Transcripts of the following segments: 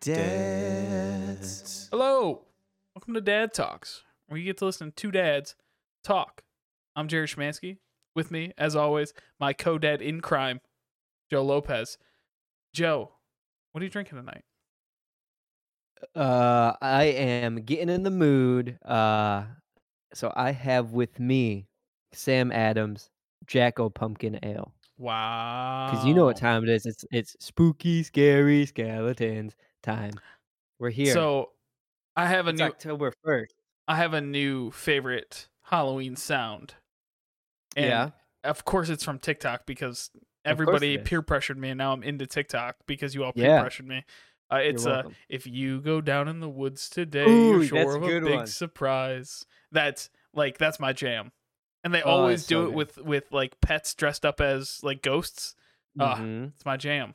Dads. Hello. Welcome to Dad Talks, where you get to listen to two dads talk. I'm Jerry Schmansky. With me, as always, my co dad in crime, Joe Lopez. Joe, what are you drinking tonight? Uh, I am getting in the mood. Uh, so I have with me Sam Adams Jacko Pumpkin Ale. Wow. Because you know what time it is. It's it's spooky, scary skeletons time. We're here. So I have a it's new October first. I have a new favorite Halloween sound. And Yeah. Of course it's from TikTok because everybody peer pressured me and now I'm into TikTok because you all peer Yeah. pressured me. Uh, it's uh if you go down in the woods today, Ooh, you're sure of a a big one. surprise. That's like that's my jam. And they Oh, always do so it good. with with like pets dressed up as like ghosts. Mhm. It's my jam.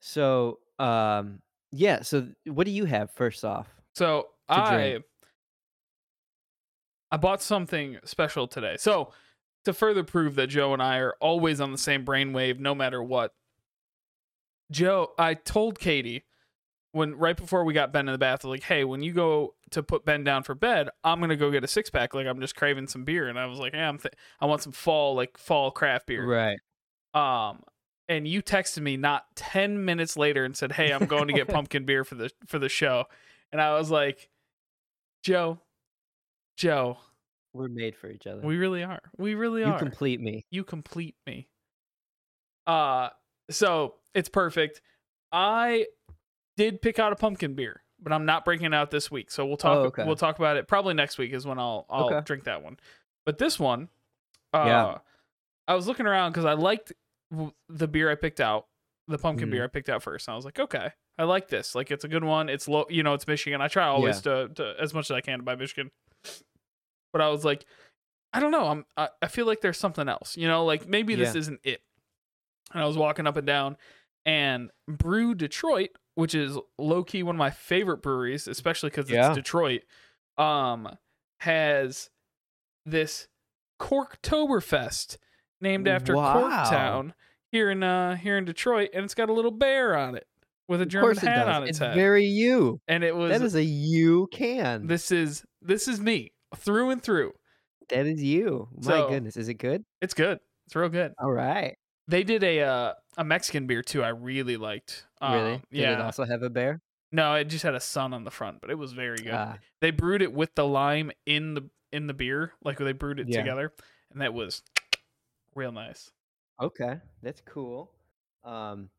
So um yeah. So what do you have first off? So I drink. I bought something special today. So to further prove that Joe and I are always on the same brainwave no matter what. Joe, I told Katie when right before we got Ben in the bath, like, hey, when you go to put Ben down for bed, I'm gonna go get a six pack. Like I'm just craving some beer, and I was like, hey, I'm th- I want some fall like fall craft beer. Right. Um, and you texted me not ten minutes later and said, "Hey, I'm going to get pumpkin beer for the for the show," and I was like, "Joe, Joe, We're made for each other. we really are. We really you are. You complete me. you complete me." Uh, so it's perfect. I did pick out a pumpkin beer, but I'm not breaking it out this week. So we'll talk. Oh, okay. We'll talk about it probably next week is when I'll I'll Okay. drink that one. But this one, uh, Yeah. I was looking around because I liked the beer I picked out, the pumpkin Mhm. beer I picked out first. And I was like, okay, I like this. Like it's a good one. It's low, you know, it's Michigan. I try always to, to as much as I can to buy Michigan. But I was like, I don't know. I'm I, I feel like there's something else. You know, like maybe this Yeah. isn't it. And I was walking up and down, and Brew Detroit, which is low key one of my favorite breweries, especially because Yeah. it's Detroit, um, has this Corktoberfest named after Wow. Corktown here in uh here in Detroit, and it's got a little bear on it with a German it hat does. on its, it's head. very you. and it was That is a you can. this is this is me through and through. that is you. My So- goodness, is it good? It's good. It's real good. All right. They did a uh, a Mexican beer too. I really liked. really? Um, Did yeah. it also have a bear? No, it just had a sun on the front, but it was very good. Ah, they brewed it with the lime in the in the beer, like they brewed it Yeah. together, and that was real nice. Okay, that's cool. Um,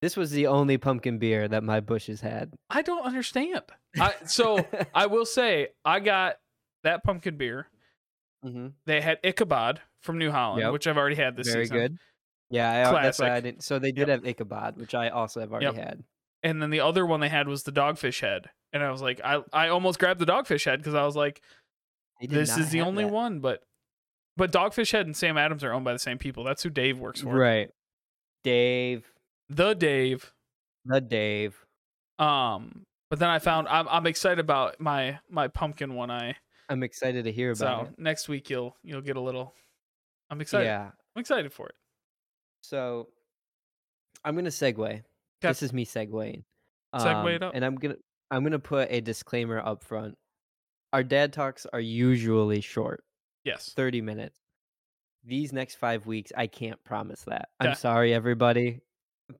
this was the only pumpkin beer that my Busch's had. I don't understand. I so I will say I got that pumpkin beer. hmm They had Ichabod from New Holland, Yep. which I've already had this season. Very season. good. Yeah, I, that's why I didn't. So they did have Ichabod, which I also have already Yep. had. And then the other one they had was the dogfish head, and I was like, I I almost grabbed the dogfish head because I was like, this is the only that. one. But but Dogfish Head and Sam Adams are owned by the same people. That's who Dave works for. Right. Dave, The Dave. the Dave. Um, but then I found I'm I'm excited about my my pumpkin one eye. I'm excited to hear about it. So it. next week you'll you'll get a little. I'm excited. Yeah. I'm excited for it. So I'm gonna segue. This is me segueing. Segue Um, it up. And I'm gonna I'm gonna put a disclaimer up front. Our dad talks are usually short, Yes. 30 minutes. These next five weeks, I can't promise that. I'm Okay. sorry, everybody,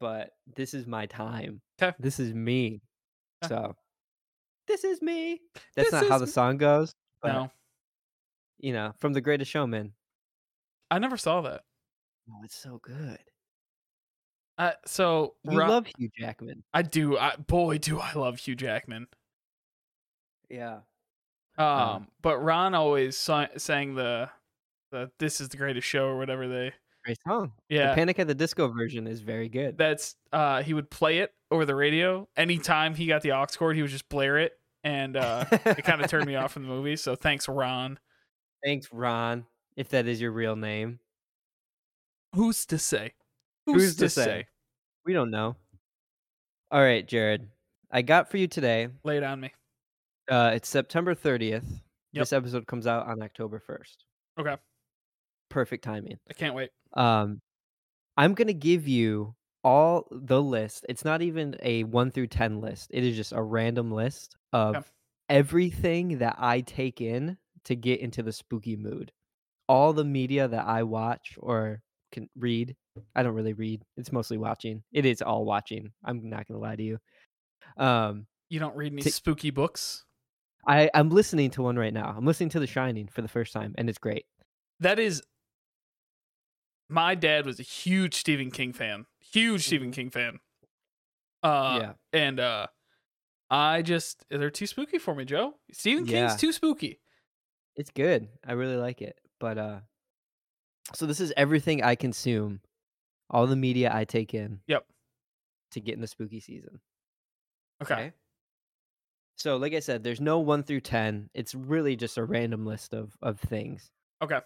but this is my time. This is me. Okay. So this is me. That's This not how the song goes. But No, you know, from the greatest showman. I never saw that. Oh, it's so good. Uh, so You love Hugh Jackman. I do. I, boy, do I love Hugh Jackman. Yeah. Um, Um, but Ron always sang the the "This is the greatest show" or whatever they. Great song. Yeah, The Panic at the Disco version is very good. that's uh he would play it over the radio anytime he got the aux cord. He would just blare it, and uh it kind of turned me off from the movie. So thanks, Ron. Thanks, Ron, if that is your real name. Who's to say? Who's to say? We don't know. All right, Jared. I got for you today. Lay it on me. Uh, it's September 30th. Yep. This episode comes out on October 1st. Okay, Perfect timing. I can't wait. Um, I'm gonna give you all the list. It's not even a 1 through 10 list. It is just a random list Okay. of everything that I take in to get into the spooky mood. All the media that I watch or can read. I don't really read. It's mostly watching. It is all watching. I'm not gonna lie to you. Um, You don't read any Ti spooky books? I I'm listening to one right now. I'm listening to The Shining for the first time, and it's great. That is my dad was a huge Stephen King fan. Huge Stephen Mhm. King fan. Uh Yeah. and uh I just they're too spooky for me, Joe. Stephen Yeah. King's too spooky. It's good. I really like it. But uh so this is everything I consume, all the media I take in Yep. to get in the spooky season. Okay. So like I said, there's no 1 through 10. It's really just a random list of of things. Okay.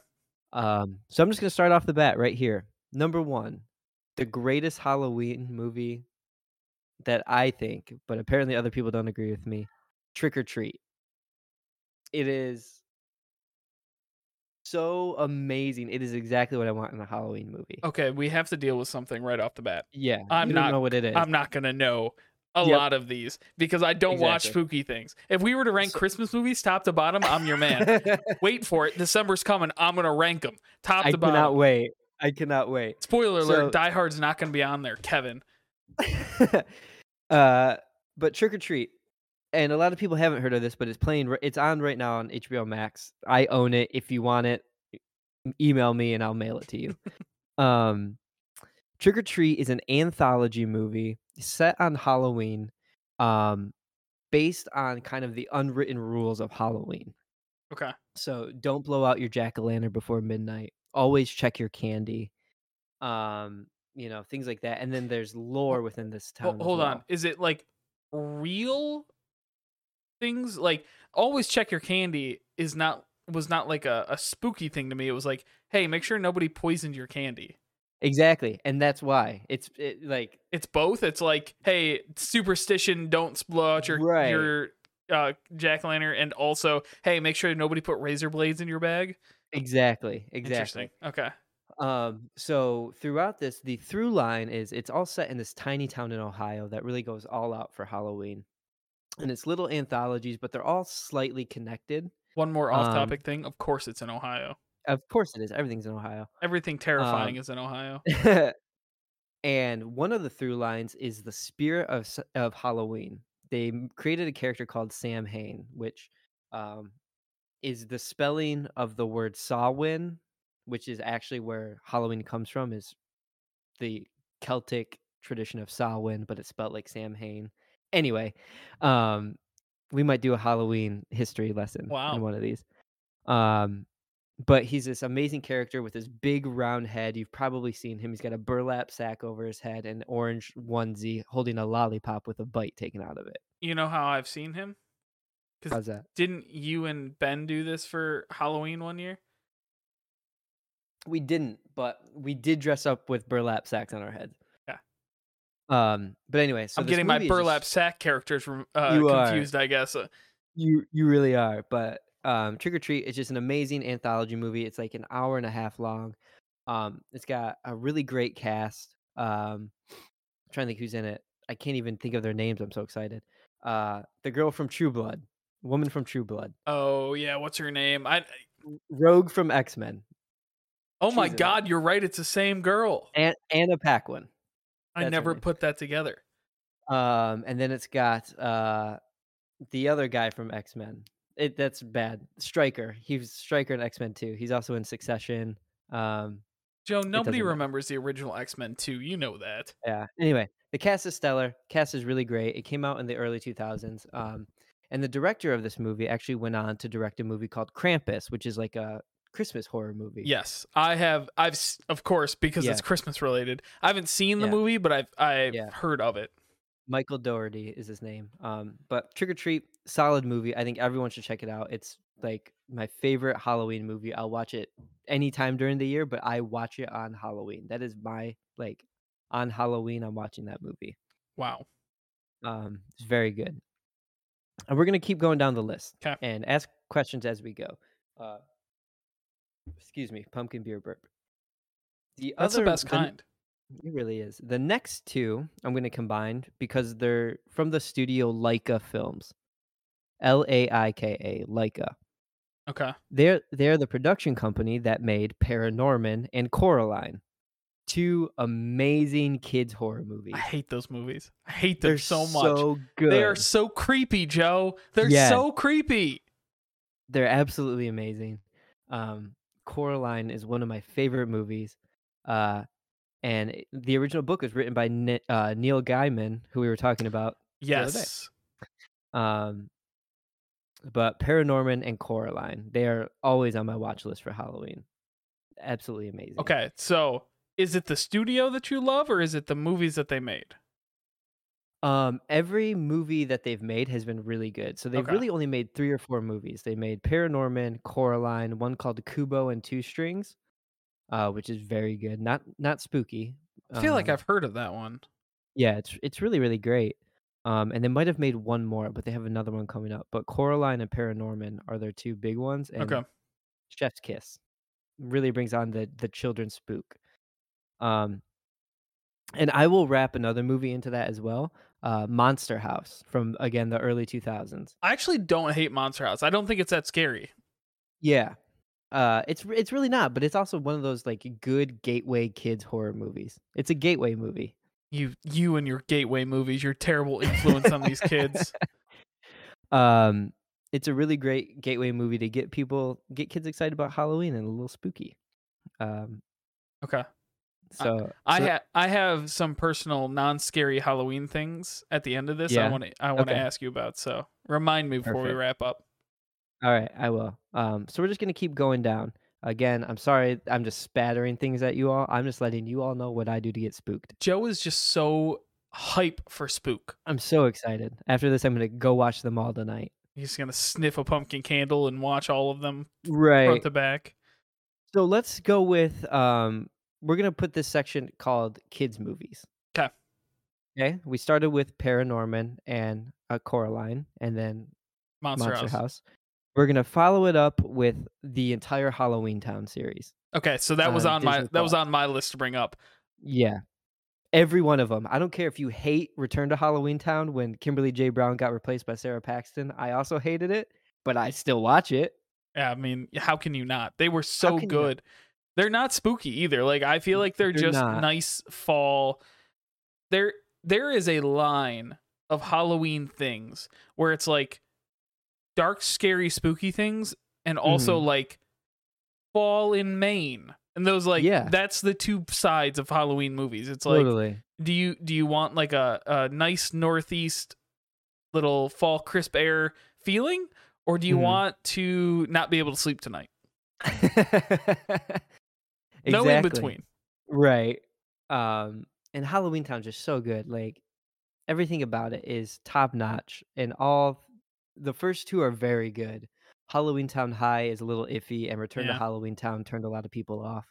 Um so I'm just going to start off the bat right here. Number 1, the greatest Halloween movie that I think, but apparently other people don't agree with me, Trick or Treat. It is so amazing. It is exactly what I want in a Halloween movie. Okay, we have to deal with something right off the bat. Yeah, I'm not- know what it is. I'm not gonna know a Yep. lot of these because I don't watch spooky things. If we were to rank So- Christmas movies top to bottom, I'm your man. Wait for it. December's coming. I'm gonna rank them top I to bottom. I cannot wait. I cannot wait. Spoiler alert: So- Die Hard's not gonna be on there. Kevin. uh, but Trick or Treat, and a lot of people haven't heard of this, but it's playing. It's on right now on HBO Max. I own it. If you want it, email me and I'll mail it to you. um, Trick or Treat is an anthology movie set on Halloween, um, based on kind of the unwritten rules of Halloween. Okay. So don't blow out your jack o' lantern before midnight. Always check your candy. Um, you know, things like that. And then there's lore within this town. as hold on. Is it like real things? Like always check your candy is not was not like a, a spooky thing to me. It was like, hey, make sure nobody poisoned your candy. Exactly. And that's why. It's it, like It's both. It's like, hey, superstition, don't blow out your Right. your uh, jack o' lantern, and also, hey, make sure nobody put razor blades in your bag. exactly, exactly. Interesting. Okay. Um, so throughout this, the through line is it's all set in this tiny town in Ohio that really goes all out for Halloween. And it's little anthologies, but they're all slightly connected. One more Um, off-topic thing. Of course, it's in Ohio. Of course it is. Everything's in Ohio. Everything terrifying Um, is in Ohio. and one of the through lines is the spirit of of Halloween. They created a character called Sam Hain, which um, is the spelling of the word Samhain, which is actually where Halloween comes from. Is the Celtic tradition of Samhain, but it's spelled like Sam Hain. Anyway, um, we might do a Halloween history lesson Wow. in one of these. Um, but he's this amazing character with this big round head. You've probably seen him. He's got a burlap sack over his head and orange onesie, holding a lollipop with a bite taken out of it. You know how I've seen him? How's that? didn't you and Ben do this for Halloween one year? We didn't, but we did dress up with burlap sacks on our heads. Yeah. Um, but anyway, so I'm getting my is just- burlap sack characters from uh, You are. confused, I guess. Uh, You you really are, but um, Trick or Treat is just an amazing anthology movie. It's like an hour and a half long. Um, it's got a really great cast. Um, I'm trying to think who's in it. I can't even think of their names. I'm so excited. Uh, the girl from True Blood, woman from True Blood, oh yeah, what's her name? I. Rogue from X Men, Oh my She's it. God, you're right. It's the same girl. Anna Paquin. I that's her never put that together. Um, and then it's got uh, the other guy from X Men. It that's bad. Stryker. He's Stryker in X Men 2. He's also in Succession. Um, Joe, nobody doesn't matter. remembers the original X Men 2. You know that. Yeah. Anyway, the cast is stellar. Cast is really great. It came out in the early 2000s. Um, and the director of this movie actually went on to direct a movie called Krampus, which is like a Christmas horror movie. Yes, I have. I've of course because Yeah. it's Christmas related. I haven't seen the Yeah. movie, but I've I've Yeah. heard of it. Michael Dougherty is his name. Um, but Trick or Treat, solid movie. I think everyone should check it out. It's like my favorite Halloween movie. I'll watch it anytime during the year, but I watch it on Halloween. That is my like on Halloween. I'm watching that movie. Wow. Um, it's very good. And we're gonna keep going down the list 'Kay. and ask questions as we go. Uh, excuse me, pumpkin beer burp. The That's other, the best kind. It really is. The next 2 I'm gonna combine because they're from the studio Laika Films. L-A-I-K-A, Laika. Okay. They're they're the production company that made Paranorman and Coraline, 2 amazing kids horror movies. I hate those movies. I hate them They're so much. so They are so creepy, Joe. They're so creepy. They're absolutely amazing. Um, Coraline is one of my favorite movies, uh, and the original book was written by uh, Neil Gaiman, who we were talking about the other day. Yes. Um but Paranorman and Coraline, they are always on my watch list for Halloween. Absolutely amazing. Okay. So, is it the studio that you love or is it the movies that they made? Um, every movie that they've made has been really good. So they've Okay. really only made 3 or 4 movies. They made Paranorman, Coraline, one called Kubo and Two Strings, uh, which is very good. Not not spooky. I feel like Um, I've heard of that one. yeah, it's it's really, really great. Um, and they might have made one more, but they have another one coming up. But Coraline and Paranorman are their 2 big ones, and Okay. Chef's Kiss really brings on the the children's spook. Um and I will wrap another movie into that as well, uh, Monster House from, again, the early 2000s. I actually don't hate Monster House. I don't think it's that scary. Yeah. Uh, it's it's really not, but it's also one of those, like, good gateway kids horror movies. It's a gateway movie. You you and your gateway movies, your terrible influence on these kids. Um, it's a really great gateway movie to get people get kids excited about Halloween and a little spooky. Um, Okay. so I so ha- I have some personal non-scary Halloween things at the end of this. Yeah. I want to I want to Okay. ask you about. So remind me before we wrap up. Alright, I will. Um, so we're just gonna keep going down. Again, I'm sorry I'm just spattering things at you all. I'm just letting you all know what I do to get spooked. Joe is just so hype for spook. I'm so excited. After this, I'm gonna go watch them all tonight. He's gonna sniff a pumpkin candle and watch all of them Right. front to back. So let's go with um we're gonna put this section called kids movies. Okay. Okay. We started with Paranorman and uh, Coraline, and then Monster, Monster House. House. We're gonna follow it up with the entire Halloween Town series. Okay, so that was Uh, on my Disney that was on my list to bring up. Yeah. Every one of them. I don't care if you hate Return to Halloween Town when Kimberly J. Brown got replaced by Sara Paxton. I also hated it, but I still watch it. Yeah, I mean, how can you not? They were so good. They're not spooky either. Like I feel like they're, They're just not. nice fall. There there is a line of Halloween things where it's like dark, scary, spooky things and also Mhm. like fall in Maine. And those like Yeah. that's the two sides of Halloween movies. It's like Totally. do you do you want like a, a nice northeast little fall crisp air feeling or do you Mhm. want to not be able to sleep tonight no in between Right. Um, and Halloween Town's just so good. Like everything about it is top notch, and all the first two are very good. Halloween Town High is a little iffy, and Return to Yeah. Halloween Town turned a lot of people off.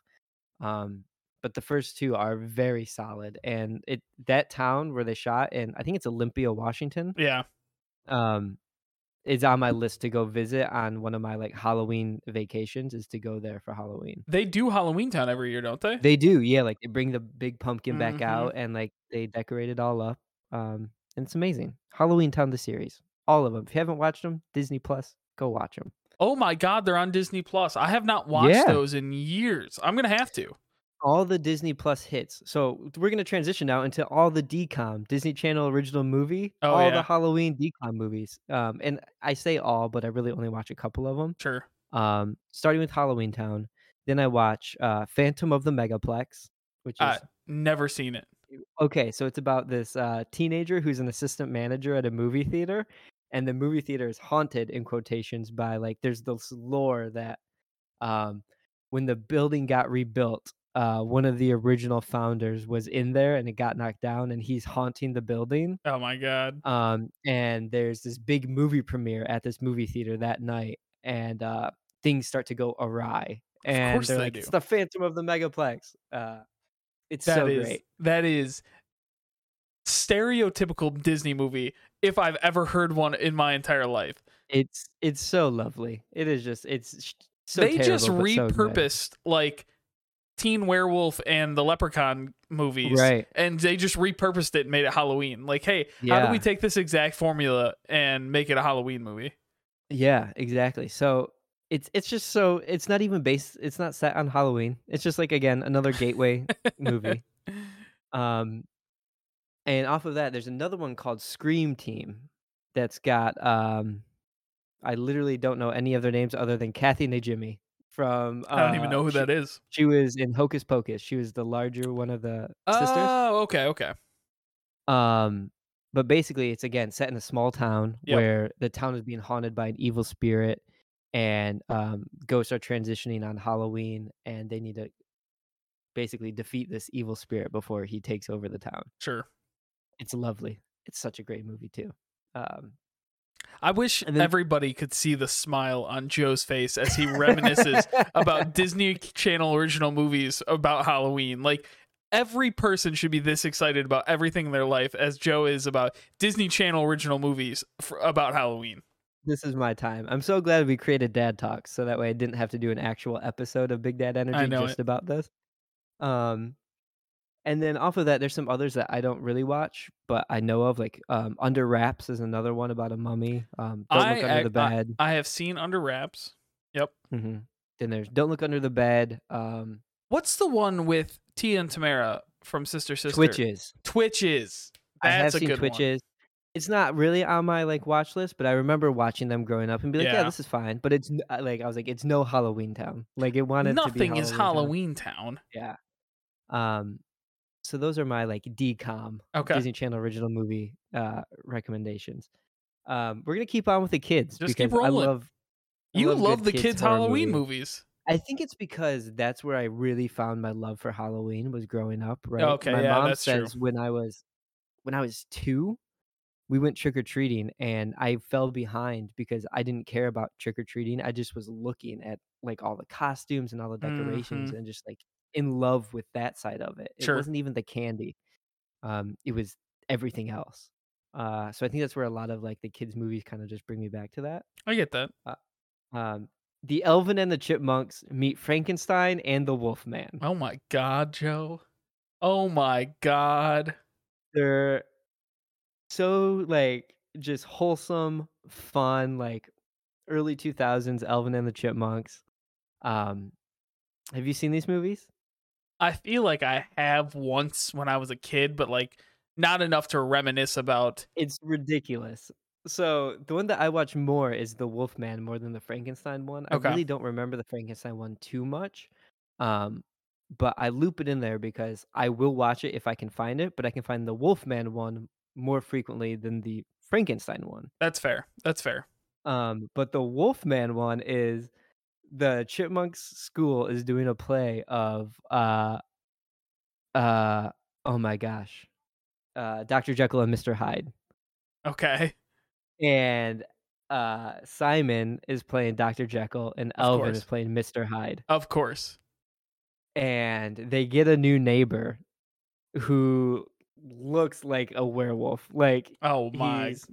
Um, but the first two are very solid, and it that town where they shot in, I think it's Olympia, Washington. yeah Um, is on my list to go visit on one of my like Halloween vacations. Is to go there for Halloween. they do halloween town every year don't they They do, yeah, like, they bring the big pumpkin back Mhm. out and, like, they decorate it all up, um, and it's amazing. Halloween Town, the series, all of them. If you haven't watched them, Disney Plus, go watch them. oh my god they're on disney plus i have not watched Yeah. those in years i'm gonna have to All the Disney Plus hits. So, we're gonna transition now into all the DCOM, Disney Channel original movie, Oh, all yeah. the Halloween DCOM movies, um, and I say all, but I really only watch a couple of them. sure Um, starting with Halloween Town, then I watch, uh, Phantom of the Megaplex, which is uh, never seen it Okay, so it's about this uh, teenager who's an assistant manager at a movie theater, and the movie theater is haunted in quotations by like there's this lore that um, when the building got rebuilt, uh, one of the original founders was in there and it got knocked down, and he's haunting the building. oh my god Um, and there's this big movie premiere at this movie theater that night, and uh, things start to go awry. Of And course they're they like, do. "It's the Phantom of the Megaplex." Uh, it's That so is great. that is stereotypical disney movie if i've ever heard one in my entire life It's it's so lovely. It is just it's so they just terrible, so repurposed like Teen Werewolf and the Leprechaun movies, Right. and they just repurposed it and made it Halloween. Like, hey, how do we take this exact formula and make it a Halloween movie? Yeah, exactly. So it's it's just so it's not even based it's not set on Halloween. It's just like again another gateway movie. Um and off of that there's another one called Scream Team that's got um I literally don't know any of their names other than Kathy Najimy from uh I don't even know who she, that is. she was in Hocus Pocus. She was the larger one of the sisters. Oh, okay, okay. Um, but basically, it's again set in a small town Yep. where the town is being haunted by an evil spirit, and um, ghosts are transitioning on Halloween, and they need to basically defeat this evil spirit before he takes over the town. Sure. It's lovely. It's such a great movie too. Um, I wish then- everybody could see the smile on Joe's face as he reminisces about Disney Channel original movies about Halloween. Like every person should be this excited about everything in their life as Joe is about Disney Channel original movies for, about Halloween. this is my time. I'm so glad we created Dad Talks so that way I didn't have to do an actual episode of Big Dad Energy just about this. Um, and then off of that, there's some others that I don't really watch, but I know of. Like um, Under Wraps is another one about a mummy. Um, Don't I Look Under ac- the Bed. I have seen Under Wraps. Yep. hmm Then there's Don't Look Under the Bed. Um, What's the one with Tia and Tamara from Sister Sister? Twitches. Twitches. I have a seen good one. Twitches. It's not really on my like watch list, but I remember watching them growing up and be like, yeah, Yeah. this is fine. But it's like I was like, it's no Halloween Town. Like it wanted to be Nothing is Town. Halloween Town. Yeah. Um, so those are my like DCOM Okay. Disney Channel original movie uh recommendations. Um, we're gonna keep on with the kids Just keep because I love. I You love love, the kids kids' Halloween movies. movies. I think it's because that's where I really found my love for Halloween was growing up. Right. Okay, My yeah, mom that's true. says when I was when I was two, we went trick or treating, and I fell behind because I didn't care about trick or treating. I just was looking at like all the costumes and all the decorations, Mhm. and just like in love with that side of it. It Sure. wasn't even the candy. Um, it was everything else. Uh, so I think that's where a lot of like the kids' movies kind of just bring me back to that. I get that. Um, the Alvin and the Chipmunks meet Frankenstein and the Wolfman. Oh my god, Joe. Oh my god. They're so like just wholesome, fun, like early 2000s Alvin and the Chipmunks. Um, have you seen these movies? I feel like I have once when I was a kid, but like not enough to reminisce about. It's ridiculous. So the one that I watch more is the Wolfman more than the Frankenstein one. I really don't remember the Frankenstein one too much. Um, but I loop it in there because I will watch it if I can find it, but I can find the Wolfman one more frequently than the Frankenstein one. That's fair. That's fair. Um, but the Wolfman one is the Chipmunks school is doing a play of uh uh oh my gosh. Uh Dr. Jekyll and Mr. Hyde. Okay. And uh Simon is playing Dr. Jekyll and Of Alvin course. is playing Mr. Hyde. Of course. And they get a new neighbor who looks like a werewolf. Like Oh my. he's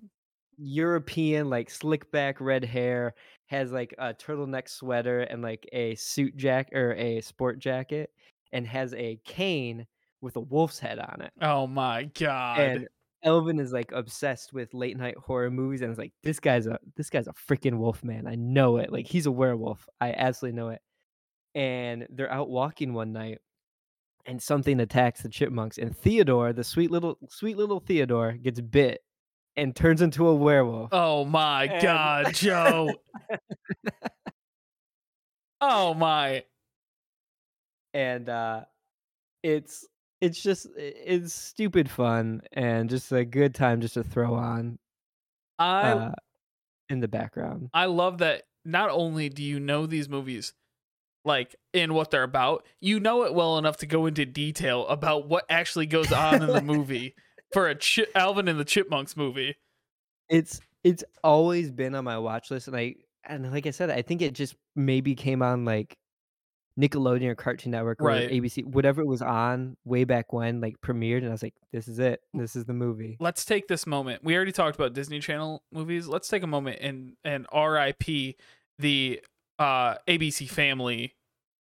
European, like slick back red hair, has like a turtleneck sweater and like a suit jacket or a sport jacket, and has a cane with a wolf's head on it. Oh my god. And Alvin is like obsessed with late night horror movies, and is like, this guy's a this guy's a freaking wolf man. I know it. Like he's a werewolf. I absolutely know it. And they're out walking one night, and something attacks the chipmunks, and Theodore, the sweet little sweet little Theodore, gets bit and turns into a werewolf. oh my And- god, Joe. oh my. and uh it's it's just it's stupid fun and just a good time just to throw on I uh in the background I love that not only do you know these movies like in what they're about, you know it well enough to go into detail about what actually goes on in the movie for a Chi- Alvin and the Chipmunks movie. it's it's always been on my watch list and i and like i said i think it just maybe came on like nickelodeon or cartoon network or Right. abc whatever it was on way back when like premiered and i was like this is it this is the movie Let's take this moment. We already talked about Disney Channel movies. Let's take a moment and and RIP the uh ABC Family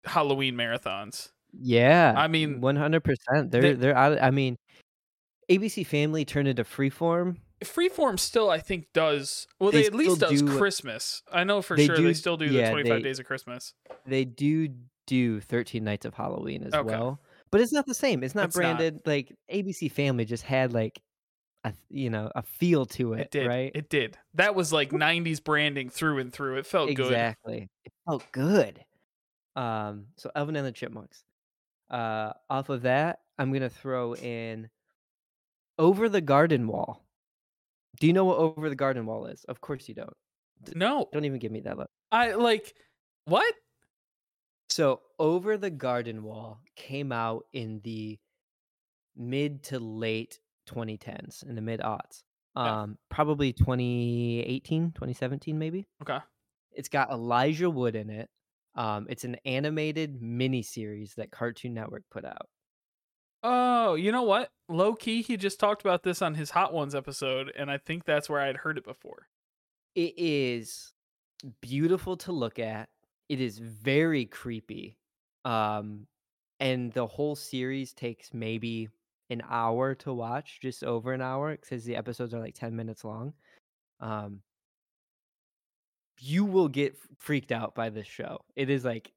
Halloween marathons. Yeah, I mean 100%. They're they they're out I mean, ABC Family turned into Freeform. Freeform still, I think, does well, They they at least does do Christmas. I know for sure they still do the 25 they Days of Christmas. they do do 13 Nights of Halloween as Okay. well, but it's not the same. It's not It's not. branded like, ABC Family just had, like, a you know, a feel to It it, did, right? it did. That was, like, 90s branding through and through, it felt good. Exactly. It felt good. Um, so Alvin and the Chipmunks. Uh, off of that, I'm gonna throw in Over the Garden Wall. Do you know what Over the Garden Wall is? Of course you don't. No. don't even give me that look. I like what? So, Over the Garden Wall came out in the mid to late 2010s, in the mid-aughts. Yeah. Um, probably 2018, 2017, maybe? Okay. It's got Elijah Wood in it. Um, it's an animated miniseries that Cartoon Network put out. Oh, you know what? Low key, he just talked about this on his Hot Ones episode, and I think that's where I'd heard it before. It is beautiful to look at. It is very creepy. Um, and the whole series takes maybe an hour to watch, just over an hour, because the episodes are, like, 10 minutes long. Um you will get freaked out by this show. It is, like,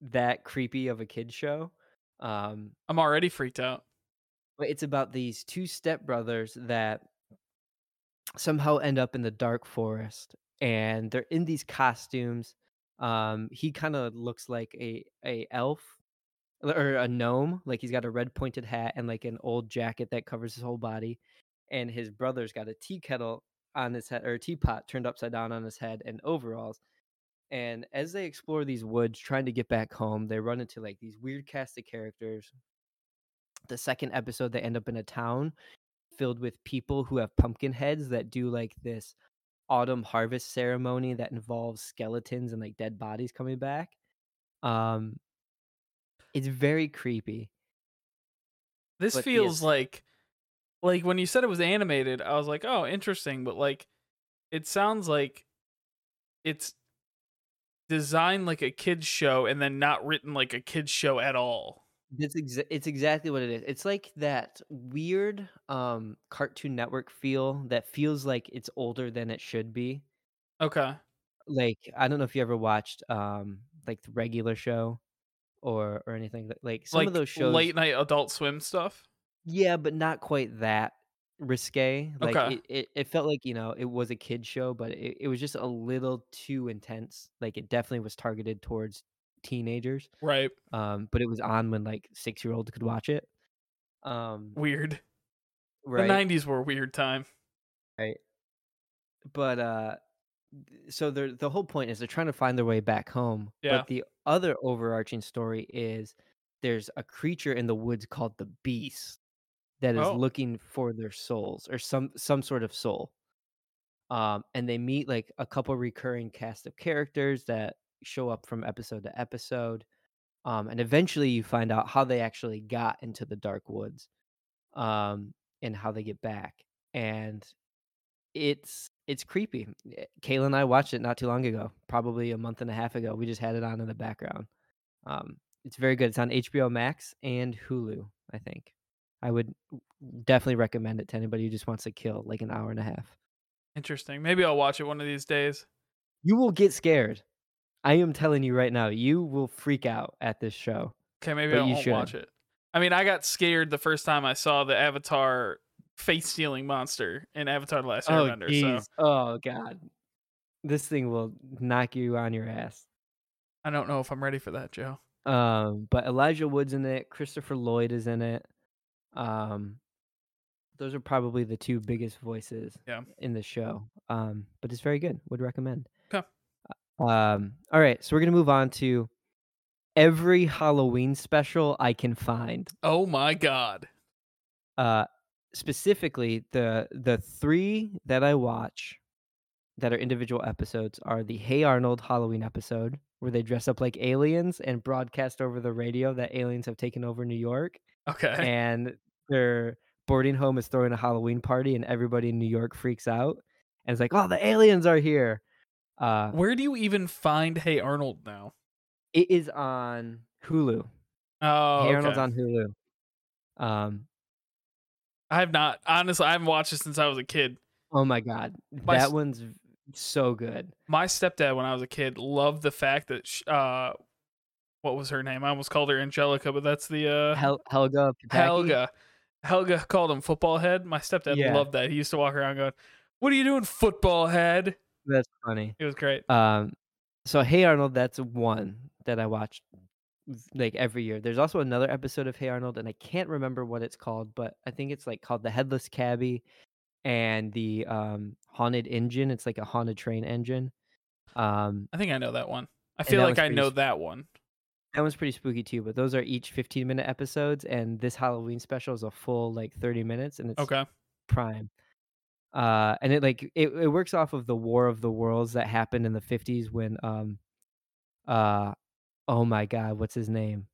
that creepy of a kid's show. Um I'm already freaked out. but it's about these 2 stepbrothers that somehow end up in the dark forest, and they're in these costumes. Um, he kinda looks like a a elf or or a gnome, like, he's got a red pointed hat and, like, an old jacket that covers his whole body, and his brother's got a tea kettle on his head or a teapot turned upside down on his head and overalls. And as they explore these woods trying to get back home, they run into, like, these weird cast of characters. The 2nd episode, they end up in a town filled with people who have pumpkin heads that do, like, this autumn harvest ceremony that involves skeletons and, like, dead bodies coming back. Um it's very creepy. This But feels yes like like, when you said it was animated, I was like, "Oh, interesting," but, like, it sounds like it's designed like a kid's show and then not written like a kid's show at all. It's exa it's exactly what it is. It's like that weird, um, Cartoon Network feel that feels like it's older than it should be. Okay. Like, I don't know if you ever watched, um, like, the Regular Show or or anything that like, some of those shows late night Adult Swim stuff? Yeah, but not quite that risque. Like, Okay. it it it felt like, you know, it was a kid show, but it it was just a little too intense. Like, it definitely was targeted towards teenagers. Right. Um, but it was on when, like, six-year-olds could watch it. Um Weird. The '90s were a weird time. Right. But, uh, so they're the whole point is they're trying to find their way back home, Yeah. but the other overarching story is there's a creature in the woods called the Beast that is Oh. looking for their souls or some some sort of soul. Um, and they meet, like, a couple recurring cast of characters that show up from episode to episode. Um, and eventually you find out how they actually got into the dark woods, um, and how they get back. And it's it's creepy. Eh, Kayla and I watched it not too long ago, probably a month and a half ago. We just had it on in the background. Um, it's very good. It's on HBO Max and Hulu, I think. I would definitely recommend it to anybody who just wants to kill, like, an hour and a half. Interesting. Maybe I'll watch it one of these days. You will get scared. I am telling you right now, you will freak out at this show. Okay, maybe But I won't watch it. I mean, I got scared the first time I saw the Avatar face-stealing monster in Avatar: The Last Oh, Airbender, so jeez. Oh god. This thing will knock you on your ass. I don't know if I'm ready for that, Joe. Um, but Elijah Wood's in it, Christopher Lloyd is in it. Um, those are probably the 2 biggest voices Yeah. in the show. Um, but it's very good, would recommend. 'Kay. Uh, um, alright, so we're gonna move on to every Halloween special I can find. Oh my god. Uh, specifically, the the 3 that I watch that are individual episodes are the Hey Arnold Halloween episode, where they dress up like aliens and broadcast over the radio that aliens have taken over New York, Okay. and their boarding home is throwing a Halloween party, and everybody in New York freaks out, and it's like, "Oh, the aliens are here." Uh Where do you even find Hey Arnold now? It is on Hulu. Oh, Hey Arnold's on Hulu. Um, I have not honestly. I haven't watched it since I was a kid. oh my god, My that one's so good. my stepdad, when I was a kid, loved the fact that sh- uh, what was her name? I almost called her Angelica, but that's the uh Hel- Helga Pataki? Helga. Helga called him football head. My stepdad Yeah. loved that. He used to walk around going, "What are you doing, football head?" That's funny. It was great. Um, so Hey Arnold, that's one that I watched like every year. There's also another episode of Hey Arnold, and I can't remember what it's called, but I think it's like called the Headless Cabbie and the um haunted engine. It's like a haunted train engine. Um, I think I know that one. I feel like I know s- that one. That one's pretty spooky too. But those are each 15 minute episodes, and this Halloween special is a full like 30 minutes, and it's Okay. prime. Uh, and it like it, it works off of the War of the Worlds that happened in the 50s when um uh oh my god, what's his name?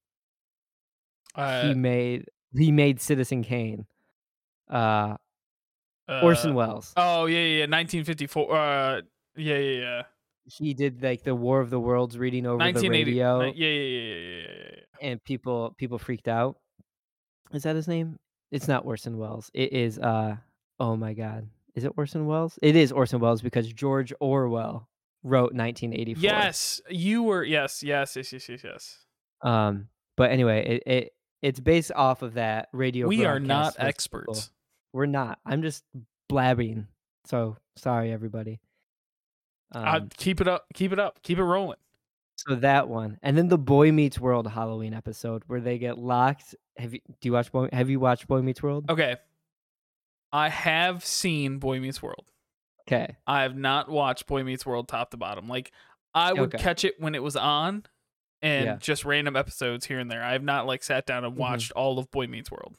Uh, he made he made Citizen Kane. Uh uh, Orson Welles. Oh yeah, yeah, yeah. 1954. Uh, yeah, yeah, yeah. He did like the War of the Worlds reading over the 1980. radio Yeah, yeah, yeah, yeah, yeah, and people people freaked out. Is that his name? It's not Orson Welles. It is uh oh my god. Is it Orson Welles? It is Orson Welles because George Orwell wrote 1984. Yes, you were. Yes, yes, yes, yes, yes, yes. Um but anyway, it, it it's based off of that radio We are not experts. We're not. I'm just blabbing. So, sorry everybody. Uh, Um, keep it up. Keep it up. Keep it rolling. so that one, and then the Boy Meets World Halloween episode where they get locked. Have you? Do you watch Boy? Have you watched Boy Meets World? Okay. I have seen Boy Meets World. Okay. I have not watched Boy Meets World top to bottom. Like I would Okay. catch it when it was on and Yeah. just random episodes here and there. I have not like sat down and Mhm. watched all of Boy Meets World.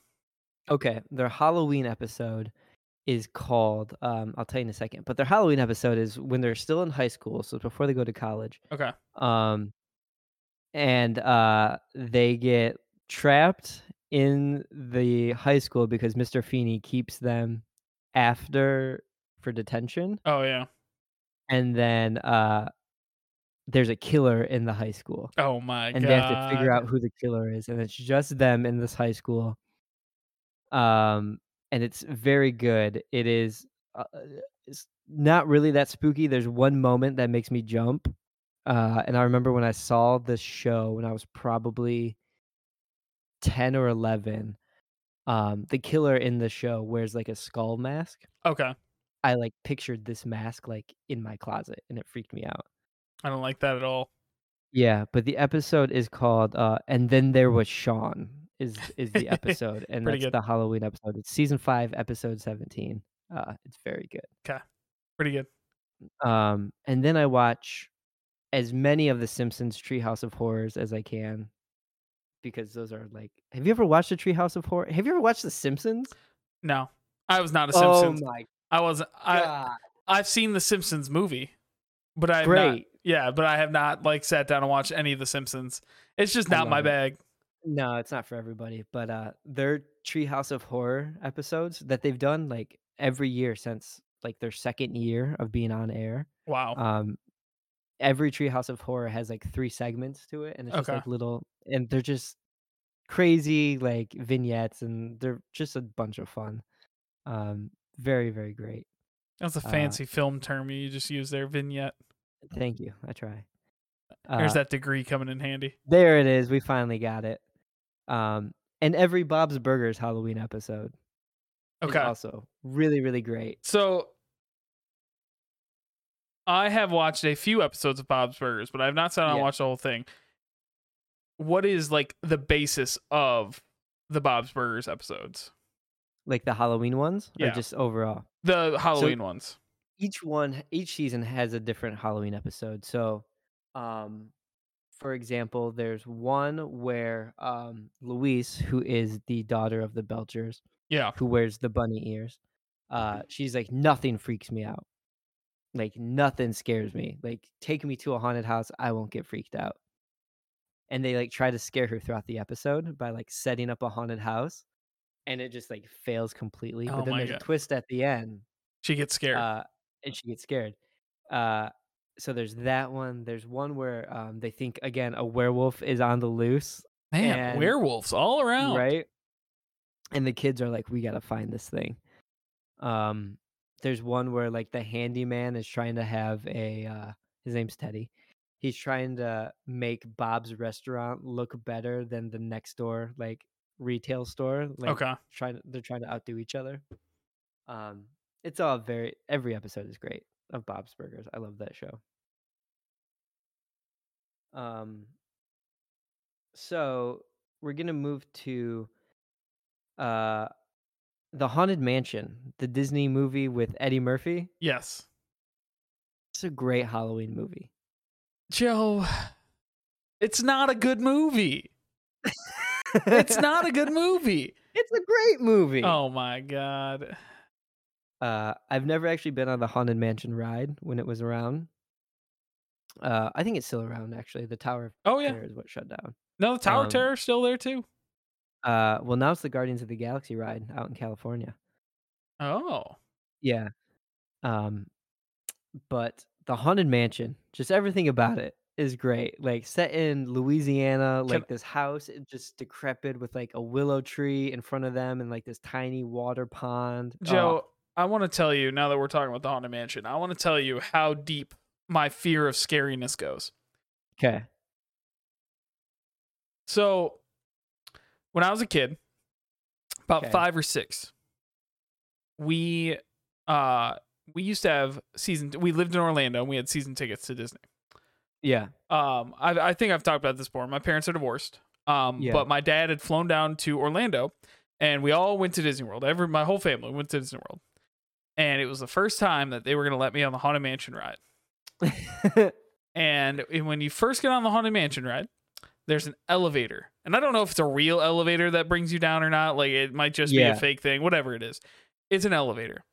Okay. Their Halloween episode is called. Um, I'll tell you in a second. But their Halloween episode is when they're still in high school, so before they go to college. Okay. Um, and uh, they get trapped in the high school because Mr. Feeney keeps them after for detention. Oh yeah. and then uh there's a killer in the high school Oh my and god. they have to figure out who the killer is and it's just them in this high school um and it's very good. It is uh, it's not really that spooky. There's one moment that makes me jump uh and i remember when i saw this show when i was probably 10 or 11 um the killer in the show wears like a skull mask. Okay. i like pictured this mask like in my closet and it freaked me out. I don't like that at all. Yeah, but the episode is called uh and then there was Shawn is is the episode and that's good. the Halloween episode. It's season 5 episode 17. Uh it's very good. Okay, pretty good. Um and then I watch as many of the Simpsons Treehouse of Horrors as I can because those are like Have you ever watched the Treehouse of Horror? Have you ever watched the Simpsons? No. I was not a Oh Simpsons. my I wasn't I god. I've seen the Simpsons movie, but I have not Great. yeah, but I have not like sat down and watched any of the Simpsons. It's just not my it. bag. No, it's not for everybody, but uh their Treehouse of Horror episodes that they've done like every year since like their second year of being on air. Wow. Um every Treehouse of Horror has like three segments to it and it's just Okay. like little and they're just crazy like vignettes and they're just a bunch of fun. Um very very great. That's a uh, fancy film term you just use there, vignette. Thank you. I try. There's Uh, that degree coming in handy. There it is. We finally got it. Um and every Bob's Burgers Halloween episode is Okay. also really really great. So I have watched a few episodes of Bob's Burgers, but I have not sat down and watched the whole thing. What is like the basis of the Bob's Burgers episodes? Like the Halloween ones or just overall? The Halloween ones. Each one each season has a different Halloween episode. So, um for example, there's one where um Louise, who is the daughter of the Belchers, Yeah. who wears the bunny ears, uh she's like nothing freaks me out. Like nothing scares me. Like take me to a haunted house, I won't get freaked out. And they like try to scare her throughout the episode by like setting up a haunted house and it just like fails completely. Oh but then there's God. a twist at the end She gets scared. uh, and she gets scared. Uh, so there's that one. There's one where um, they think again a werewolf is on the loose, Man, And- werewolves all around. right? And the kids are like, "We gotta find this thing." Um, there's one where like the handyman is trying to have a. Uh, his name's Teddy. He's trying to make Bob's restaurant look better than the next door like retail store. Like Okay. trying, they're trying to outdo each other. Um, it's all very. Every episode is great of Bob's Burgers. I love that show. Um, so we're gonna move to uh the Haunted Mansion, the Disney movie with Eddie Murphy. Yes. It's a great Halloween movie. Joe, it's not a good movie. It's not a good movie. It's a great movie. Oh my god. Uh, I've never actually been on the Haunted Mansion ride when it was around. Uh, I think it's still around actually. The Tower of Oh yeah. Terror is what shut down. No, the Tower Um, of Terror's still there too. Uh, well now it's the Guardians of the Galaxy ride out in California. Oh. Yeah. Um, but the Haunted Mansion, just everything about it is great. Like set in Louisiana, like this house just decrepit with like a willow tree in front of them and like this tiny water pond. Oh, Joe, I want to tell you now that we're talking about the Haunted Mansion, I want to tell you how deep my fear of scariness goes. okay. So, when I was a kid, about Okay. 5 or 6, we uh we used to have season we lived in Orlando and we had season tickets to Disney. Yeah. Um I I think I've talked about this before. My parents are divorced. Um Yeah. but my dad had flown down to Orlando and we all went to Disney World. Every my whole family went to Disney World. And it was the first time that they were going to let me on the Haunted Mansion ride. And when you first get on the Haunted Mansion ride, there's an elevator. And I don't know if it's a real elevator that brings you down or not. Like it might just be a fake thing, whatever it is. It's an elevator.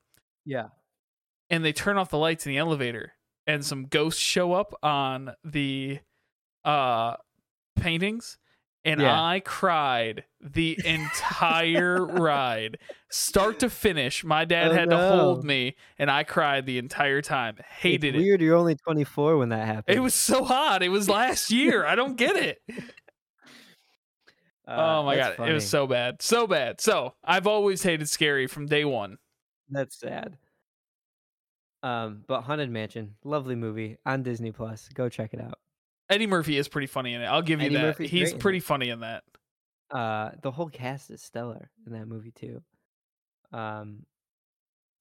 yeah. And they turn off the lights in the elevator and some ghosts show up on the uh paintings and Yeah. I cried the entire ride, start to finish. My dad Oh, had to hold me, and I cried the entire time. Hated it's it. weird you're only 24 when that happened. It was so hot. It was last year. I don't get it. Uh, oh my god, that's it was so bad, so bad. So I've always hated scary from day one. That's sad. Um, but Haunted Mansion, lovely movie on Disney Plus. Go check it out. Eddie Murphy is pretty funny in it. I'll give you Eddie that. Murphy's He's great in pretty it. funny in that. Uh, the whole cast is stellar in that movie too. Um,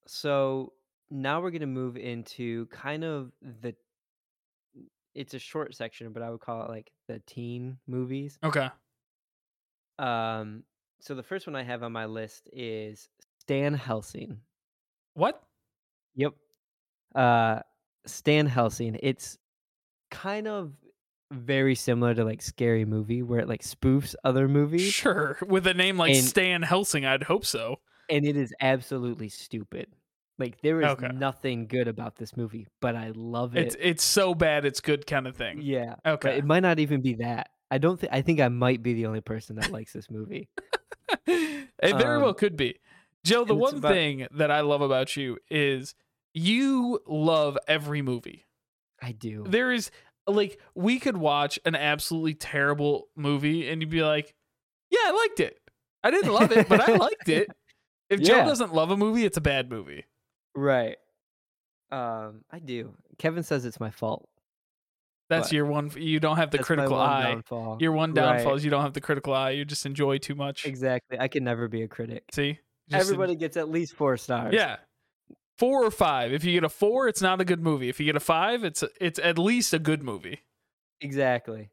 so now we're gonna move into kind of the. It's a short section, but I would call it like the teen movies. Okay. Um, so the first one I have on my list is Stan Helsing. What? Yep. Uh Stan Helsing. It's kind of very similar to like Scary Movie where it like spoofs other movies Sure. With a name like And- Stan Helsing, I'd hope so. and it is absolutely stupid. Like there is Okay. nothing good about this movie, but I love it. It's it's so bad it's good kind of thing. yeah. Okay. it might not even be that. I don't think I think I might be the only person that likes this movie. it very well Um, could be. Joe, the one about- thing that I love about you is you love every movie. I do. There is like we could watch an absolutely terrible movie and you'd be like, "Yeah, I liked it. I didn't love it, but I liked it." If Joe doesn't love a movie, it's a bad movie. Right. Um, I do. Kevin says it's my fault. That's But your one. You don't have the critical one eye. downfall. Your one downfall Right. is you don't have the critical eye. You just enjoy too much. Exactly. I can never be a critic. See, Just en- Everybody gets at least four stars. yeah, four or five. If you get a four, it's not a good movie. If you get a five, it's it's at least a good movie. Exactly.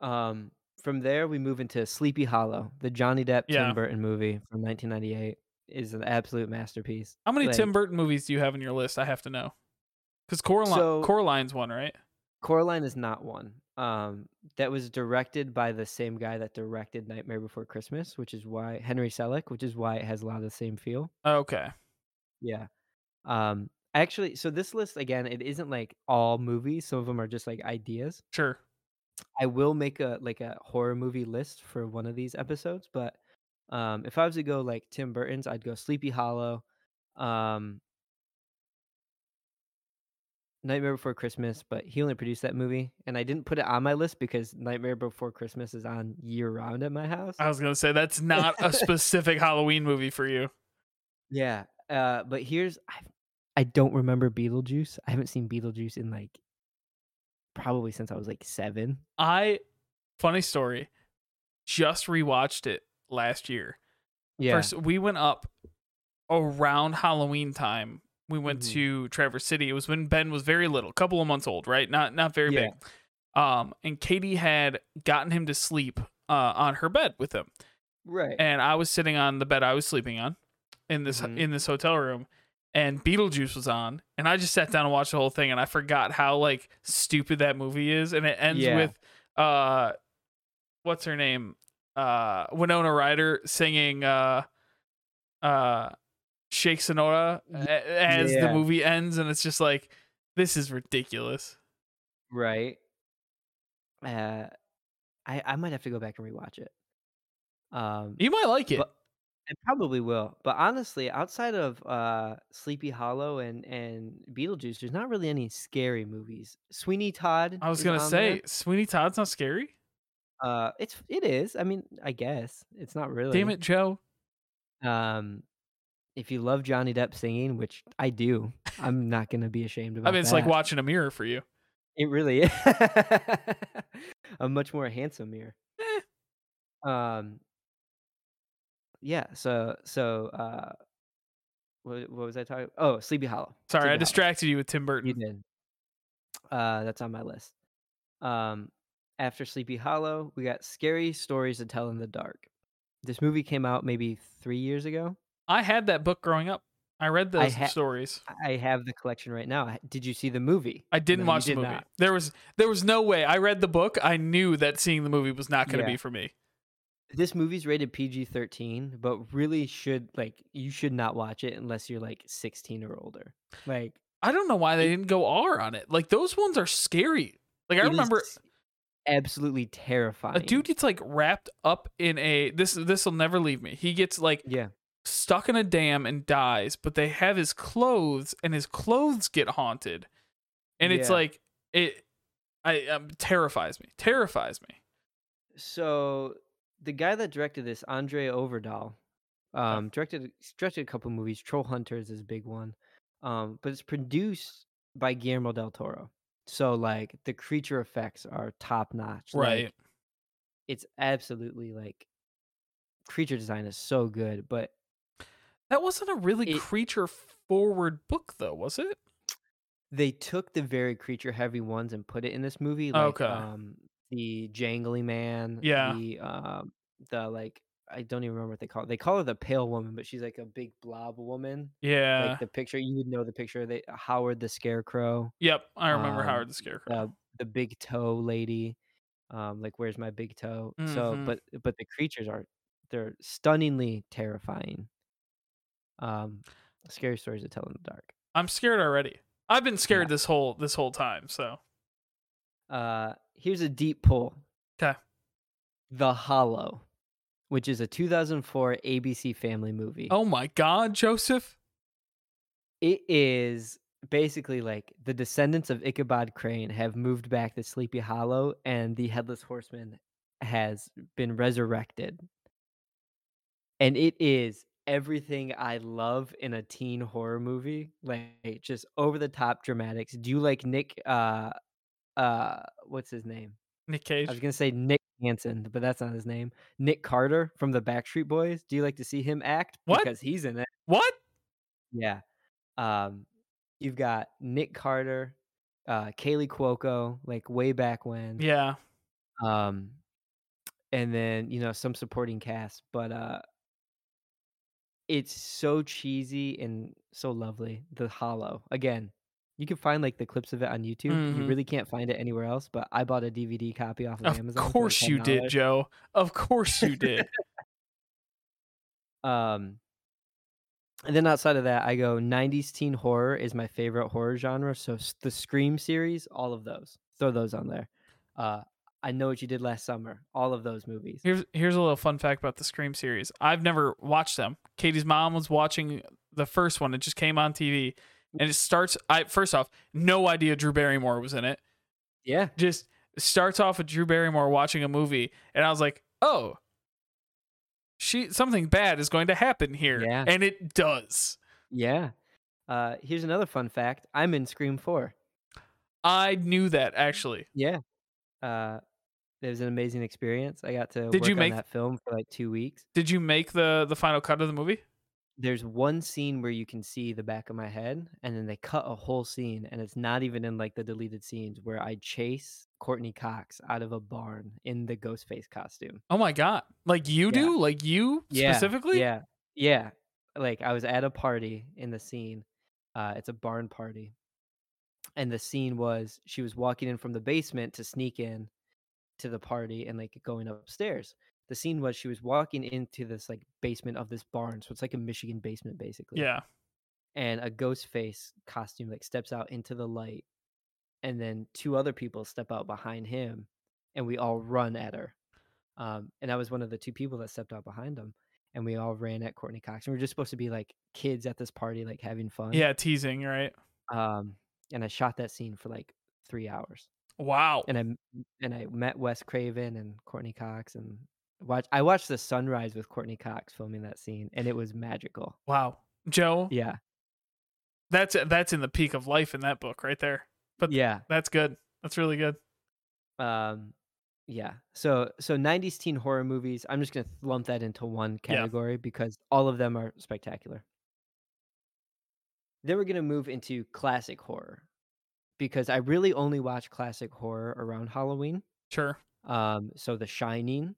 Um, from there we move into Sleepy Hollow, the Johnny Depp Yeah. Tim Burton movie from 1998, is an absolute masterpiece. How many Like, Tim Burton movies do you have in your list? I have to know. Because Coraline, So- Coraline's one, right? Coraline is not one. Um, that was directed by the same guy that directed Nightmare Before Christmas, which is why Henry Selick, which is why it has a lot of the same feel. Okay. Yeah. Um, actually, so this list again, it isn't like all movies. Some of them are just like ideas. Sure. I will make a like a horror movie list for one of these episodes, but um if I was to go like Tim Burton's, I'd go Sleepy Hollow, um Nightmare Before Christmas, but he only produced that movie, and I didn't put it on my list because Nightmare Before Christmas is on year round at my house. I was gonna say that's not a specific Halloween movie for you. Yeah, uh, but here's I I don't remember Beetlejuice. I haven't seen Beetlejuice in like probably since I was like seven. I funny story, just rewatched it last year. Yeah, First, we went up around Halloween time. We went Mhm. to Traverse City. It was when Ben was very little, a couple of months old, right? Not not very Yeah. big. Um, and Katie had gotten him to sleep uh, on her bed with him, right. and I was sitting on the bed I was sleeping on in this Mhm. in this hotel room, and Beetlejuice was on, and I just sat down and watched the whole thing, and I forgot how like stupid that movie is, and it ends Yeah. with uh, what's her name, uh, Winona Ryder singing uh, uh, Shake Senora as the movie ends, and it's just like this is ridiculous. Right. Uh, I I might have to go back and rewatch it. Um, You might like it. but I probably will. But honestly, outside of uh Sleepy Hollow and and Beetlejuice, there's not really any scary movies. Sweeney Todd. I was is gonna on say there. Sweeney Todd's not scary. uh, it's it is. I mean, I guess it's not really. Damn it, Joe. Um, if you love Johnny Depp singing, which I do, I'm not gonna be ashamed about I mean, it's like watching a mirror for you. It really is. a much more handsome mirror. Eh. Um, yeah. So so uh, what, what was I talking? Oh, Sleepy Hollow. Sorry, Sleepy I Hollow. distracted you with Tim You Burton. did. Uh, that's on my list. Um, after Sleepy Hollow, we got Scary Stories to Tell in the Dark. This movie came out maybe three years ago. I had that book growing up. I read I those ha- stories. I have the collection right now. Did you see the movie? I didn't No, you watch the did movie. not. There was there was no way. I read the book. I knew that seeing the movie was not going to Yeah. be for me. This movie's rated PG-13, but really should like you should not watch it unless you're like 16 or older. Like I don't know why they didn't go R on it. Like those ones are scary. Like I remember absolutely terrifying. a dude gets like wrapped up in a this this will never leave me. He gets like Yeah. stuck in a dam and dies, but they have his clothes and his clothes get haunted. And it's Yeah. like it I um, terrifies me. Terrifies me. So the guy that directed this, André Øvredal, um, directed directed a couple movies. Troll Hunters is a big one, um, but it's produced by Guillermo del Toro. So like the creature effects are top notch. Right. Like, it's absolutely like creature design is so good, but That wasn't a really It- creature forward book though, was it? they took the very creature heavy ones and put it in this movie. Like, Okay. Um, the jangly man. Yeah. The um, the like I don't even remember what they call it. They call her the pale woman, but she's like a big blob woman. Yeah. Like the picture, you would know the picture. They Harold the Scarecrow. yep, I remember um, Harold the Scarecrow. the the big toe lady um like where's my big toe so Mhm. but but the creatures are they're stunningly terrifying um scary stories to tell in the dark I'm scared already. I've been scared this whole this whole time, so uh here's a deep pull 'Kay. the hollow which is a 2004 abc family movie Oh my god, Joseph. it is basically like the descendants of Ichabod Crane have moved back to Sleepy Hollow, and the headless horseman has been resurrected. And it is everything I love in a teen horror movie, like just over the top dramatics. Do you like Nick? Uh, uh, what's his name? Nick Cage. I was gonna say Nick Hansen, but that's not his name. Nick Carter from the Backstreet Boys. Do you like to see him act? What? Because he's in it. What? Yeah. Um, you've got Nick Carter, uh, Kaley Cuoco, like way back when. Yeah. Um, and then you know some supporting cast, but uh, it's so cheesy and so lovely. The Hollow again. You can find like the clips of it on YouTube. You Mhm. really can't find it anywhere else. But I bought a DVD copy off of, Of Amazon. like, course you did, Joe. Of course you did. Um, and then outside of that, I go 90s teen horror is my favorite horror genre. So the Scream series, all of those, throw those on there. Uh, I know what you did last summer. All of those movies. Here's here's a little fun fact about the Scream series. I've never watched them. Katie's mom was watching the first one. It just came on TV, and it starts. I first off, no idea Drew Barrymore was in it. Yeah. Just starts off with Drew Barrymore watching a movie, and I was like, oh, she something bad is going to happen here, Yeah. and it does. Yeah. Uh, here's another fun fact. I'm in Scream 4. I knew that actually. Yeah. Uh, it was an amazing experience. I got to Did work you on make- that film for like two weeks. Did you make the the final cut of the movie? There's one scene where you can see the back of my head, and then they cut a whole scene, and it's not even in like the deleted scenes where I chase Courteney Cox out of a barn in the Ghostface costume. Oh my god! Like you Yeah. do? Like you Yeah, specifically? Yeah, yeah. Like I was at a party in the scene. Uh, it's a barn party, and the scene was she was walking in from the basement to sneak in to the party and like going upstairs. The scene was she was walking into this like basement of this barn, so it's like a Michigan basement basically. Yeah. And a ghost face costume like steps out into the light, and then two other people step out behind him, and we all run at her. Um, and I was one of the two people that stepped out behind him, and we all ran at Courteney Cox. And we are just supposed to be like kids at this party, like having fun. Yeah, teasing, right? Um, and I shot that scene for like three hours, Wow. and I and I met Wes Craven and Courteney Cox, and watch. I watched the sunrise with Courteney Cox filming that scene, and it was magical. Wow. Joe, Yeah, that's that's in the peak of life in that book right there. But yeah. that's good. That's really good. Um, yeah. So so '90s teen horror movies. I'm just gonna lump that into one Yeah. category because all of them are spectacular. Then we're gonna move into classic horror because I really only watch classic horror around Halloween. Sure. Um, so The Shining,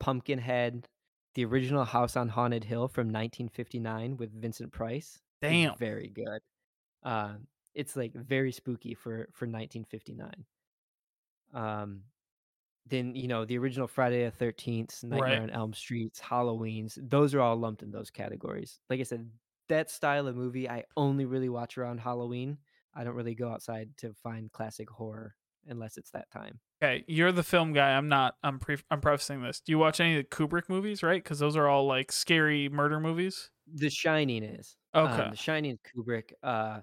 Pumpkinhead, the original House on Haunted Hill from 1959 with Vincent Price. Damn. very good. Um, it's like very spooky for for 1959. Um, then you know the original Friday the Thirteenth, Nightmare Right. on Elm Streets, Halloween's. Those are all lumped in those categories. Like I said, that style of movie I only really watch around Halloween. I don't really go outside to find classic horror unless it's that time. Okay, you're the film guy. I'm not. I'm pre- I'm prefacing this. Do you watch any of the Kubrick movies, right? Because those are all like scary murder movies. The Shining is Okay. Um, the Shining is Kubrick. Uh,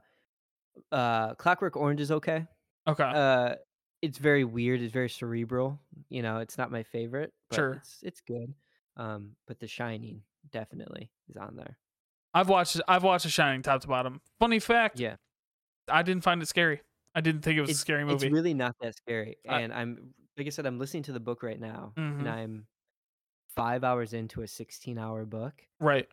uh, Clockwork Orange is okay. okay. Uh, it's very weird. It's very cerebral. You know, it's not my favorite, but Sure. it's it's good. Um, but The Shining definitely is on there. I've watched. I've watched The Shining top to bottom. Funny fact. Yeah, I didn't find it scary. I didn't think it was it's a scary movie. it's really not that scary. And I'm like I said, I'm listening to the book right now, Mhm. and I'm five hours into a 16 hour book, right.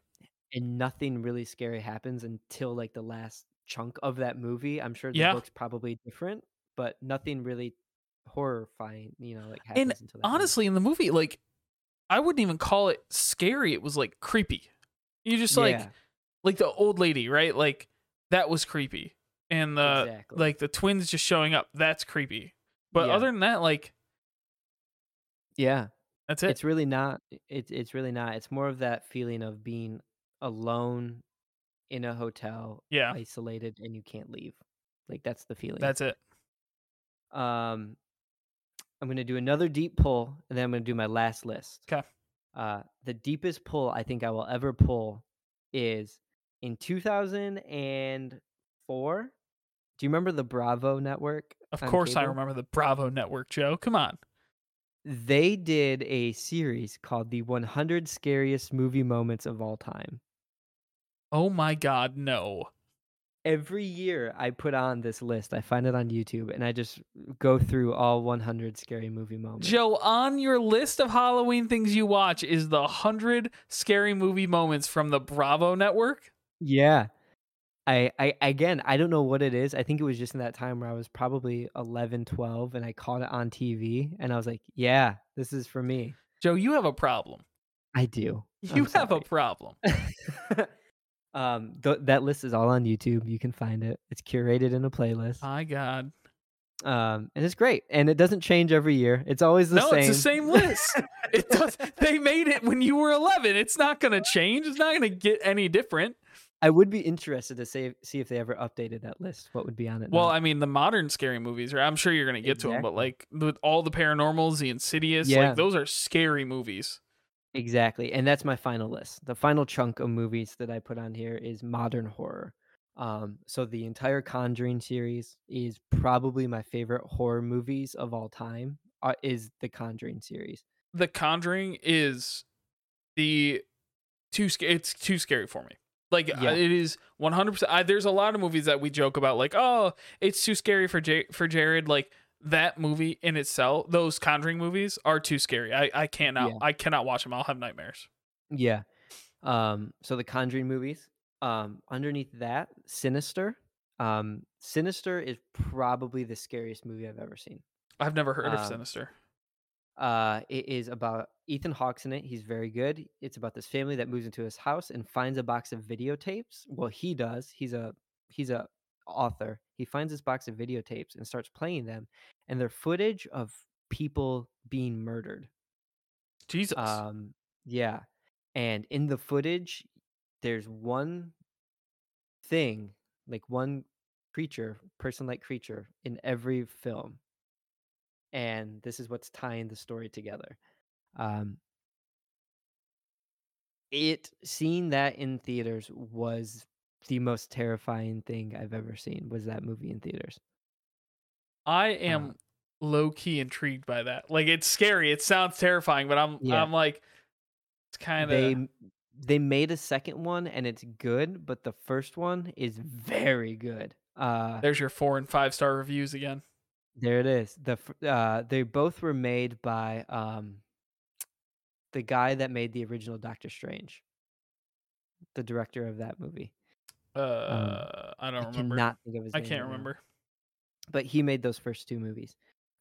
and nothing really scary happens until like the last chunk of that movie. I'm sure the Yeah. book's probably different, but nothing really horrifying, you know, like And until honestly, in the movie, like, I wouldn't even call it scary. It was like creepy. You just like, Yeah. like the old lady, right? Like that was creepy, and the Exactly. like the twins just showing up. That's creepy. But Yeah. other than that, like, yeah, that's it. it's really not. It's it's really not. It's more of that feeling of being alone in a hotel, Yeah. isolated, and you can't leave. Like that's the feeling. That's it. um. I'm gonna do another deep pull, and then I'm gonna do my last list. 'Kay. Uh, the deepest pull I think I will ever pull is in 2004. Do you remember the Bravo network? Of course, I remember the Bravo Network, Joe. Come on. They did a series called the 100 Scariest Movie Moments of All Time. Oh my God, no. Every year I put on this list. I find it on YouTube and I just go through all 100 scary movie moments. Joe, on your list of Halloween things you watch is the 100 scary movie moments from the Bravo Network? Yeah. I, I again, I don't know what it is. I think it was just in that time where I was probably 11, 12 and I caught it on TV and I was like, yeah, this is for me. Joe, you have a problem. I do. You I'm have a problem. um th- that list is all on YouTube. You can find it. It's curated in a playlist. My God. Um and it's great. And it doesn't change every year. It's always the same. no, same. it's the same list. it does. They made it when you were 11. It's not going to change. It's not going to get any different. I would be interested to say, see if they ever updated that list. What would be on it? Well, now. I mean, the modern scary movies, right? I'm sure you're going to get to them, but like with all the paranormals, the Insidious, Yeah. like those are scary movies. exactly. And that's my final list. The final chunk of movies that I put on here is modern horror. Um, so the entire Conjuring series is probably my favorite horror movies of all time. Uh, is the Conjuring series? The Conjuring is the too it's too scary for me. Like Yeah. it is 100%. I, there's a lot of movies that we joke about like, "Oh, it's too scary for J- for Jared." Like that movie in itself, those Conjuring movies are too scary. I I cannot Yeah. I cannot watch them. I'll have nightmares. Yeah. Um, so the Conjuring movies. Um, underneath that, Sinister. Um, Sinister is probably the scariest movie I've ever seen. I've never heard of Um, Sinister. Uh, it is about Ethan Hawke's in it. He's very good. It's about this family that moves into his house and finds a box of videotapes. Well, he does. He's a he's a author. He finds this box of videotapes and starts playing them, and they're footage of people being murdered. Jesus. Um, yeah, and in the footage, there's one thing, like one creature, person-like creature in every film, and this is what's tying the story together. Um, it seeing that in theaters was the most terrifying thing I've ever seen. Was that movie in theaters? I uh, am low key intrigued by that. Like it's scary. It sounds terrifying, but I'm Yeah. I'm like it's kind of m- they made a second one and it's good, but the first one is very good. Uh, there's your 4 and 5 star reviews again. there it is. The uh, they both were made by um, the guy that made the original Doctor Strange, the director of that movie. Uh I I don't remember. cannot think of his I can't right now. remember. but he made those first two movies.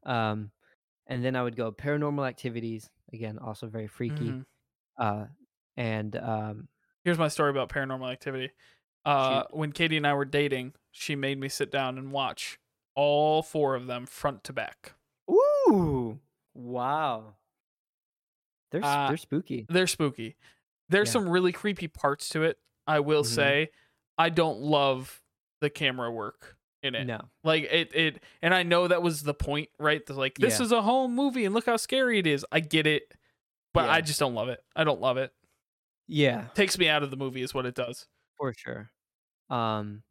Um, and then I would go Paranormal Activities again, also very freaky. Mhm. Uh, and um, Here's my story about paranormal activity. Uh, Shoot. when Katie and I were dating, she made me sit down and watch all four of them front to back. ooh, wow, they're Uh, they're spooky. They're spooky. There's Yeah. some really creepy parts to it. I will Mhm. say, I don't love the camera work in it. No, Like it, it, and I know that was the point, right? The, like this Yeah. is a home movie, and look how scary it is. I get it, but I just don't love it. I don't love it. yeah, Takes me out of the movie, is what it does. for sure. Um,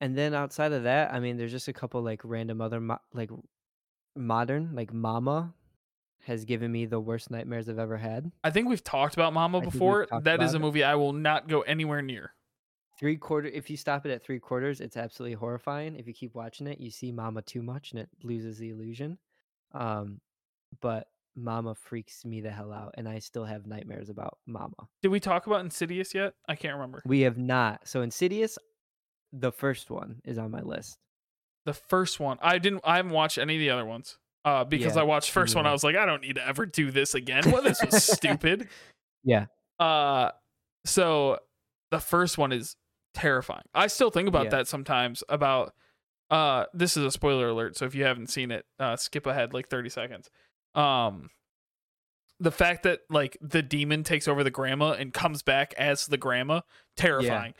and then outside of that, I mean, there's just a couple like random other mo- like modern like Mama has given me the worst nightmares I've ever had. I think we've talked about Mama I before. That is a it. movie I will not go anywhere near. Three quarter. If you stop it at three quarters, it's absolutely horrifying. If you keep watching it, you see Mama too much, and it loses the illusion. Um, but Mama freaks me the hell out, and I still have nightmares about Mama. Did we talk about Insidious yet? I can't remember. We have not. So Insidious, the first one is on my list. The first one, I didn't. I haven't watched any of the other ones. Uh, because Yeah, I watched first one, I was like, I don't need to ever do this again. Well, this was stupid. Yeah. Uh, so the first one is terrifying. I still think about Yeah. that sometimes. About uh, this is a spoiler alert. So if you haven't seen it, uh, skip ahead like thirty seconds. Um, the fact that like the demon takes over the grandma and comes back as the grandma, terrifying.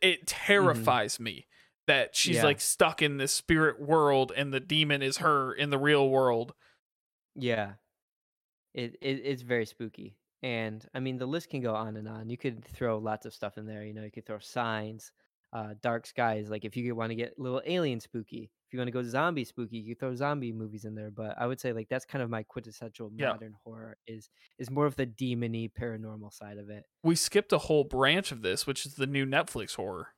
It terrifies me that she's Yeah. like stuck in this spirit world and the demon is her in the real world. Yeah. It, it it's very spooky. And I mean the list can go on and on. You could throw lots of stuff in there, you know, you could throw signs, uh dark skies, like if you want to get little alien spooky. If you want to go zombie spooky, you throw zombie movies in there, but I would say like that's kind of my quintessential Yeah. modern horror is is more of the demony paranormal side of it. We skipped a whole branch of this, which is the new Netflix horror.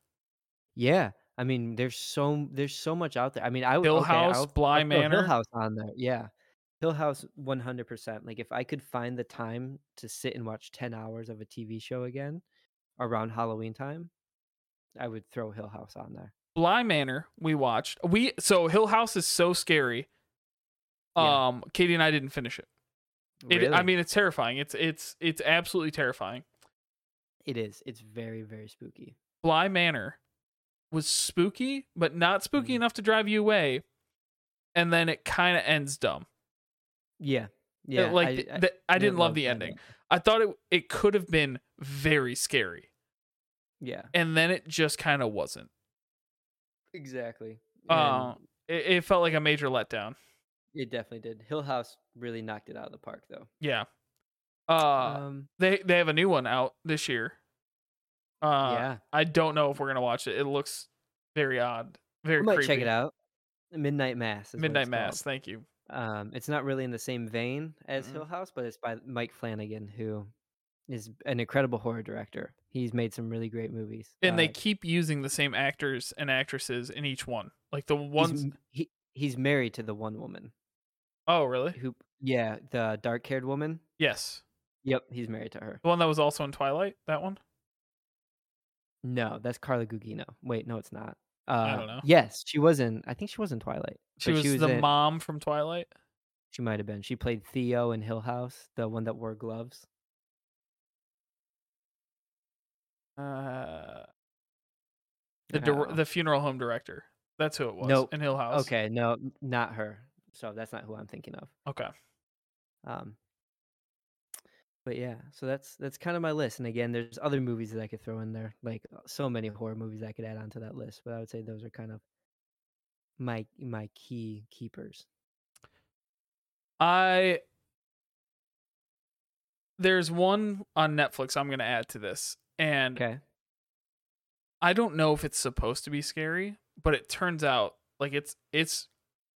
Yeah. I mean, there's so there's so much out there. I mean, I would Hill okay, House, I'll- Bly I'll Manor. Hill House on there. Yeah. Hill House 100%. Like if I could find the time to sit and watch 10 hours of a TV show again around Halloween time, I would throw Hill House on there. Bly Manor, we watched. We so Hill House is so scary. Yeah. Um, Katie and I didn't finish it. It, I mean, it's terrifying. It's it's it's absolutely terrifying. it is. It's very very spooky. Bly Manor was spooky, but not spooky Mhm. enough to drive you away. And then it kind of ends dumb. Yeah. It- Yeah. like I, th- I, th- I didn't love the ending. I thought it it could have been very scary, Yeah. and then it just kind of wasn't. Exactly. Uh, it, it felt like a major letdown. it definitely did. Hill House really knocked it out of the park though. Yeah. Uh, um they they have a new one out this year. Uh, yeah, I don't know if we're gonna watch it. It looks very odd, very I might creepy. check it out. Midnight Mass. Is Midnight Mass. called. Thank you. Um, it's not really in the same vein as Mhm. Hill House, but it's by Mike Flanagan, who is an incredible horror director. He's made some really great movies. And they Uh, keep using the same actors and actresses in each one. Like the ones. m- he he's married to the one woman Oh, really? who, yeah, the dark haired woman. Yes. Yep, he's married to her. The one that was also in Twilight. That one. No, that's Carla Gugino. Wait, no, it's not. Uh, don't know. Yes, she was in. I think she was in Twilight. She but was, the in- mom from Twilight. She might have been. She played Theo in Hill House, the one that wore gloves. Uh, the the funeral home director. That's who it was Nope. in Hill House. Okay, no, not her. So that's not who I'm thinking of. Okay. Um, but yeah, so that's that's kind of my list. And again, there's other movies that I could throw in there, like uh, so many horror movies I could add onto that list. But I would say those are kind of my my key keepers. I there's one on Netflix I'm gonna add to this, and Okay. I don't know if it's supposed to be scary, but it turns out like it's it's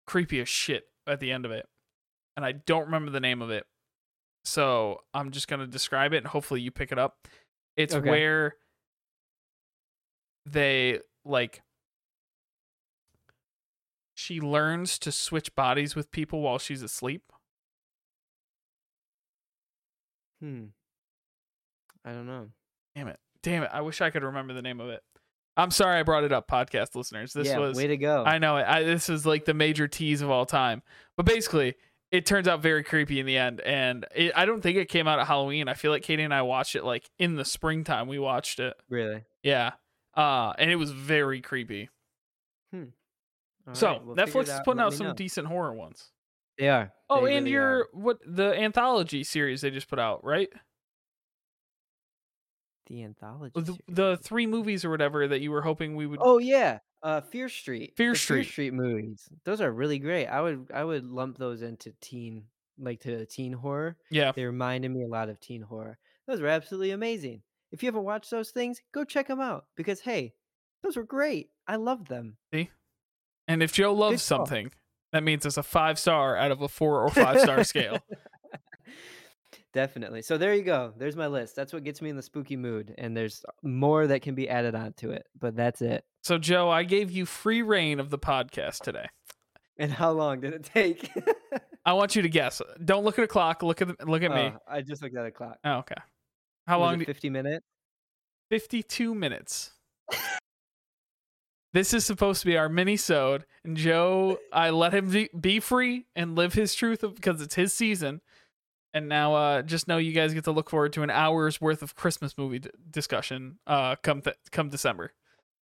creepy as shit at the end of it, and I don't remember the name of it, so I'm just gonna describe it, and hopefully you pick it up. It's Okay. where they like she learns to switch bodies with people while she's asleep. Hmm. I don't know. Damn it. Damn it. I wish I could remember the name of it. I'm sorry I brought it up, podcast listeners. This yeah, was way to go. I know it. I, this is like the major tease of all time. But basically, it turns out very creepy in the end. And it, I don't think it came out at Halloween. I feel like Katie and I watched it like in the springtime. We watched it. really. Yeah. Uh, and it was very creepy. All so right, we'll Netflix is putting let out some know. decent horror ones. They are. Oh, and really your are. what the anthology series they just put out, right? The anthology. The, the three movies or whatever that you were hoping we would. Oh yeah, uh, Fear Street. Fear the Street. Fear Street movies. Those are really great. I would I would lump those into teen, like to teen horror. yeah. They reminded me a lot of teen horror. Those were absolutely amazing. If you haven't watched those things, go check them out because hey, those were great. I loved them. See, and if Joe loves something, that means it's a five star out of a four or five star scale. Definitely. So there you go. There's my list. That's what gets me in the spooky mood, and there's more that can be added onto it. But that's it. So, Joe, I gave you free reign of the podcast today. And how long did it take? I want you to guess. Don't look at a clock. Look at the, look at me. Oh, I just looked at a clock. Oh, okay. How Was long? it do- 50 minutes. 52 minutes. this is supposed to be our mini sode and Joe, I let him be- be free and live his truth of- because it's his season. And now, uh, just know you guys get to look forward to an hour's worth of Christmas movie d- discussion. Uh, come th- come December.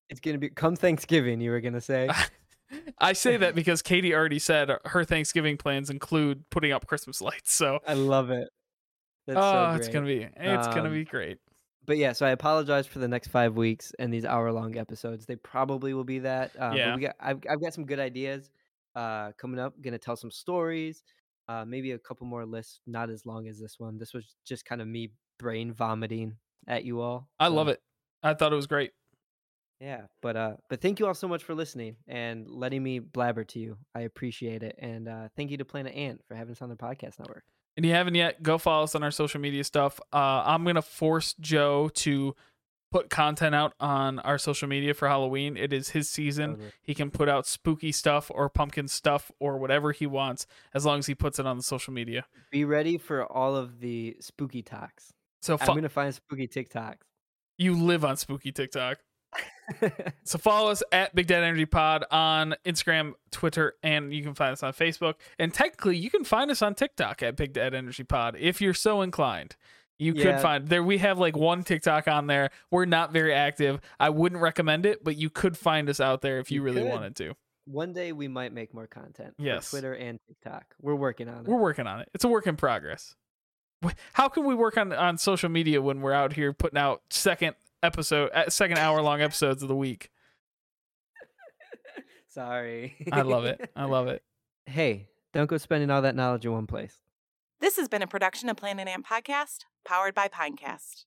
It's gonna be come Thanksgiving. You were gonna say. I say that because Katie already said her Thanksgiving plans include putting up Christmas lights. So, I love it. That's oh, so it's gonna be it's gonna Um, be great. But yeah, so I apologize for the next five weeks and these hour-long episodes. They probably will be that. Uh, but Yeah. we got, I've, I've got some good ideas uh, coming up. Gonna tell some stories. Uh, maybe a couple more lists, not as long as this one. This was just kind of me brain vomiting at you all. I love it. I thought it was great. Yeah, but uh, but thank you all so much for listening and letting me blabber to you. I appreciate it, and uh, thank you to Planet Ant for having us on their podcast network. and you haven't yet, go follow us on our social media stuff. Uh, I'm gonna force Joe to put content out on our social media for Halloween. It is his season. Totally. He can put out spooky stuff or pumpkin stuff or whatever he wants, as long as he puts it on the social media. Be ready for all of the spooky talks. So I'm gonna find spooky TikToks. you live on spooky TikTok. So follow us at Big Dad Energy Pod on Instagram, Twitter, and you can find us on Facebook. And technically, you can find us on TikTok at Big Dad Energy Pod if you're so inclined. You could find there. We have like one TikTok on there. We're not very active. I wouldn't recommend it, but you could find us out there if you, You really could. wanted to. One day we might make more content. for Yes. Twitter and TikTok. We're working on it. We're working on it. It's a work in progress. How can we work on on social media when we're out here putting out second episode, uh, second hour long episodes of the week? Sorry. I love it. I love it. hey, don't go spending all that knowledge in one place. This has been a production of Planet Ant Podcast, powered by Pinecast.